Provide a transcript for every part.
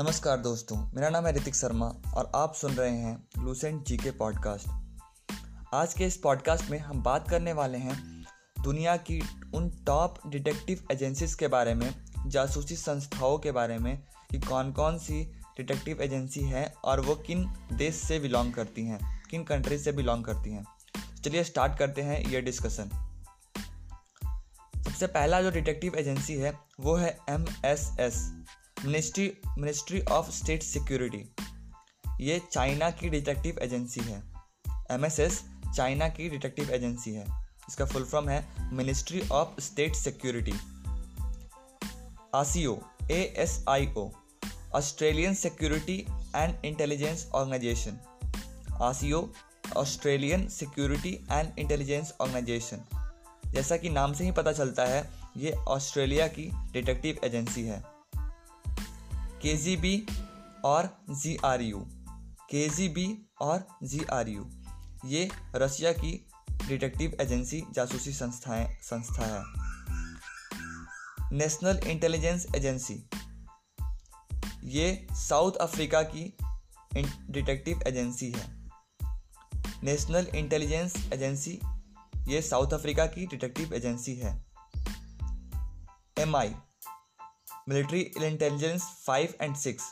नमस्कार दोस्तों, मेरा नाम है ऋतिक शर्मा और आप सुन रहे हैं लूसेंट जी के पॉडकास्ट आज के इस पॉडकास्ट में हम बात करने वाले हैं दुनिया की उन टॉप डिटेक्टिव एजेंसीज के बारे में, जासूसी संस्थाओं के बारे में कि कौन कौन सी डिटेक्टिव एजेंसी है और वो किन देश से बिलोंग करती हैं, किन कंट्रीज़ से बिलोंग करती हैं। चलिए स्टार्ट करते हैं ये डिस्कशन सबसे पहला जो डिटेक्टिव एजेंसी है, वो है M S S ministry ministry of state security. ये चाइना की डिटेक्टिव एजेंसी है। MSS चाइना की डिटेक्टिव एजेंसी है। इसका फुल फॉर्म है ministry of state security. ASIO A S I O Australian security and intelligence organisation. ASIO, Australian security and intelligence organisation. जैसा कि नाम से ही पता चलता है, ये ऑस्ट्रेलिया की डिटेक्टिव एजेंसी है। के जी बी और जी आर यू के जी बी और जी आर यू ये रशिया की डिटेक्टिव एजेंसी जासूसी संस्थाएँ, संस्था है। नेशनल इंटेलिजेंस एजेंसी, ये साउथ अफ्रीका की डिटेक्टिव एजेंसी है। नेशनल इंटेलिजेंस एजेंसी, ये साउथ अफ्रीका की डिटेक्टिव एजेंसी है। M I military intelligence 5 and 6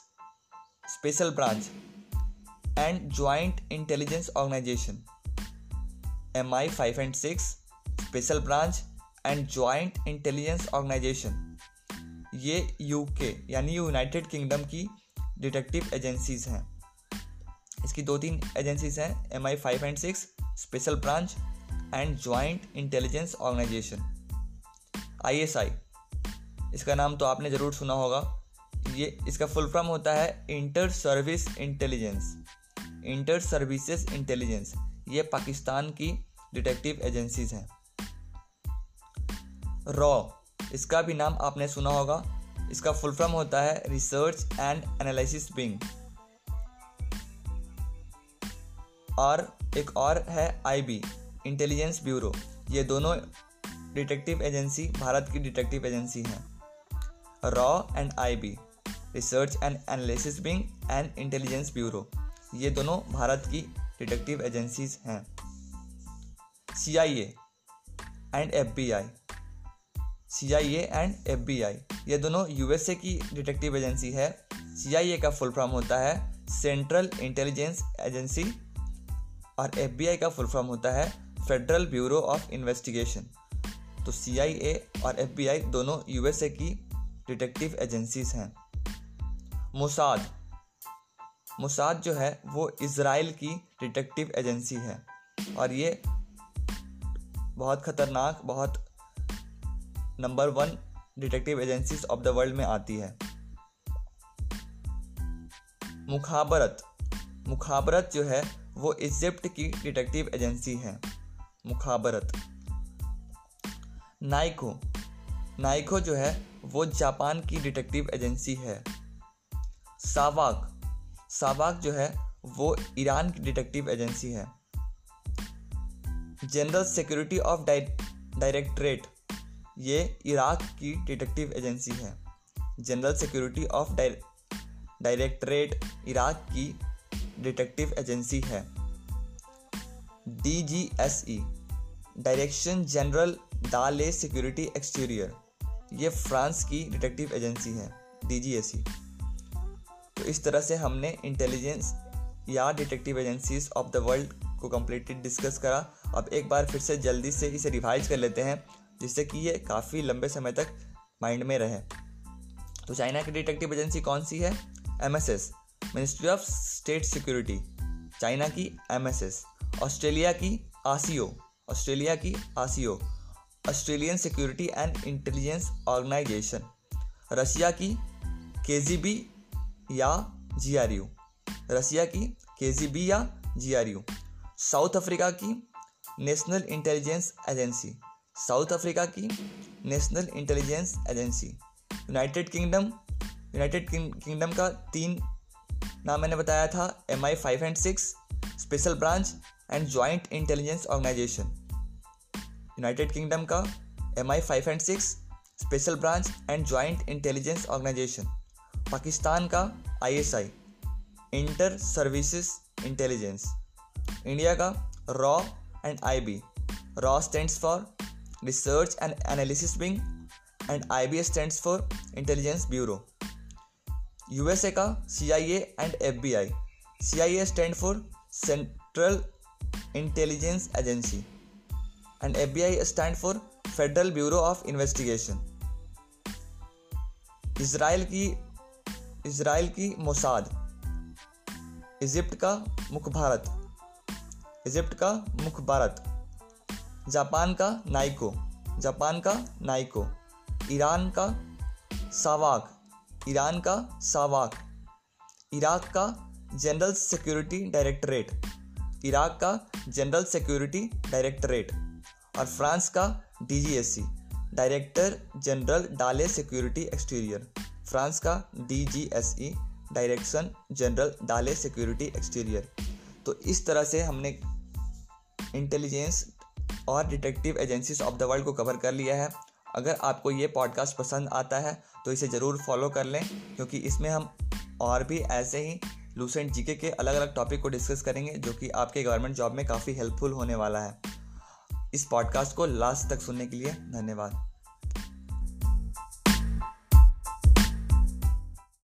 special branch, and joint intelligence organization. Mi 5 and 6 special branch and joint intelligence organisation ये UK यानी United Kingdom की detective agencies हैं। इसकी दो तीन एजेंसीज हैं M I five and six special branch and joint intelligence organisation I S I इसका नाम तो आपने ज़रूर सुना होगा। ये, इसका फुल फॉर्म होता है inter service intelligence inter services intelligence ये पाकिस्तान की डिटेक्टिव एजेंसीज हैं। रॉ इसका भी नाम आपने सुना होगा। इसका फुल फॉर्म होता है रिसर्च एंड एनालिसिस विंग और एक और है आईबी इंटेलिजेंस ब्यूरो ये दोनों डिटेक्टिव एजेंसी भारत की डिटेक्टिव एजेंसी हैं। Raw and I B research and analysis wing and intelligence bureau ये दोनों भारत की डिटेक्टिव एजेंसीज हैं। C I A and F B I C I A and F B I ये दोनों USA की detective agency है। सी I ए का full form होता है सेंट्रल इंटेलिजेंस एजेंसी और एफ़ बी आई का फुल फॉर्म होता है फेडरल ब्यूरो ऑफ़ इन्वेस्टिगेशन तो सी आई ए और एफ़ बी आई दोनों यूएसए की डिटेक्टिव एजेंसीज हैं। मुसाद। मुसाद जो है, वो इसराइल की डिटेक्टिव एजेंसी है। और ये बहुत ख़तरनाक, बहुत number one detective agencies of the world में आती है। मुखाबरत। मुखाबरत जो है, वो इजिप्ट की डिटेक्टिव एजेंसी है। मुखाबरत। नाइको। नाइको जो है, वो जापान की डिटेक्टिव एजेंसी है। सावाक। सावाक जो है, वो ईरान की डिटेक्टिव एजेंसी है। जनरल सिक्योरिटी ऑफ़ डायरेक्टरेट, ये इराक की डिटेक्टिव एजेंसी है। General security of directorate Iraq की डिटेक्टिव एजेंसी है। D G S E direction general de la security exterior. ये फ्रांस की डिटेक्टिव एजेंसी है डी तो इस तरह से हमने इंटेलिजेंस या detective agencies of the world को कम्प्लीटली डिस्कस करा। अब एक बार फिर से जल्दी से इसे रिवाइज कर लेते हैं, जिससे कि ये काफ़ी लंबे समय तक माइंड में रहे। तो चाइना की डिटेक्टिव एजेंसी कौन सी है? M S S ministry of state security China की एम एस एस ऑस्ट्रेलिया की आसियो ऑस्ट्रेलिया की ASIO Australian security and intelligence organisation, Russia की के या जीआरयू, रशिया की के या जीआरयू, साउथ अफ्रीका की national intelligence agency, South Africa की national intelligence agency, United Kingdom United Kingdom का तीन नाम मैंने बताया था M I five and six special branch and joint intelligence organisation. United Kingdom का M I five and six special branch and joint intelligence organisation Pakistan का आई S आई inter services intelligence India का raw and I B raw stands for research and analysis wing and IB stands for intelligence bureau USA का सी I A and F B I C I A stand for central intelligence agency B I stand for federal bureau of investigation Israel की Israel की Mossad Egypt का मुख Bharat. Egypt का मुख Bharat. Japan का Naiko. Japan का Naiko. Iran का सावाक. ईरान का सावाक. इराक का जनरल सिक्योरिटी डायरेक्टरेट इराक का जनरल सिक्योरिटी डायरेक्टरेट और फ्रांस का DGSC director general de la security exterior. France का DGSE direction general de la security exterior. तो इस तरह से हमने इंटेलिजेंस और detective agencies of the world को कवर कर लिया है। अगर आपको ये पॉडकास्ट पसंद आता है तो इसे ज़रूर फॉलो कर लें, क्योंकि इसमें हम और भी ऐसे ही लूसेंट जीके के अलग अलग टॉपिक को डिस्कस करेंगे, जो कि आपके गवर्नमेंट जॉब में काफ़ी हेल्पफुल होने वाला है। इस पॉडकास्ट को लास्ट तक सुनने के लिए धन्यवाद।